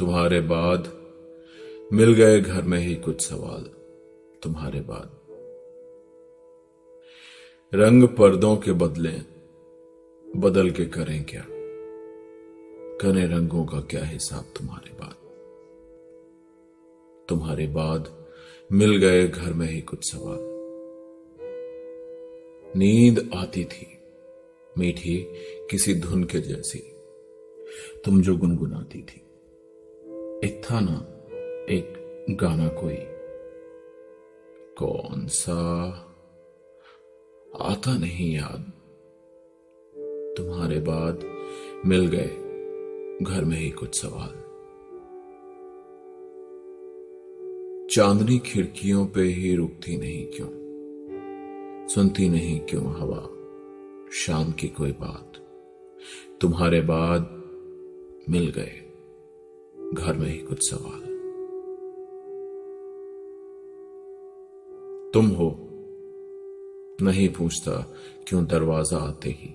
तुम्हारे बाद मिल गए घर में ही कुछ सवाल, तुम्हारे बाद। रंग पर्दों के बदले बदल के करें क्या? करें रंगों का क्या हिसाब तुम्हारे बाद? तुम्हारे बाद मिल गए घर में ही कुछ सवाल। नींद आती थी, मीठी किसी धुन के जैसी। तुम जो गुनगुनाती थी। एक था ना, एक गाना कोई। कौन सा? आता नहीं याद। तुम्हारे बाद मिल गए घर में ही कुछ सवाल। चांदनी खिड़कियों पे ही रुकती नहीं क्यों? सुनती नहीं क्यों हवा? शाम की कोई बात। तुम्हारे बाद मिल गए घर में ही कुछ सवाल तुम हो, नहीं पूछता क्यों दरवाज़ा आते ही।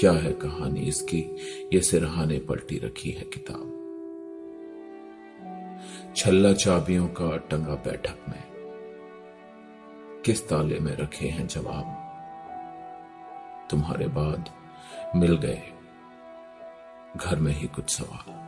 क्या है कहानी इसकी? ये सिरहाने पलटी रखी है किताब। छल्ला चाबियों का टंगा बैठक में। किस ताले में रखे हैं जवाब? तुम्हारे बाद मिल गए। घर में ही कुछ सवाल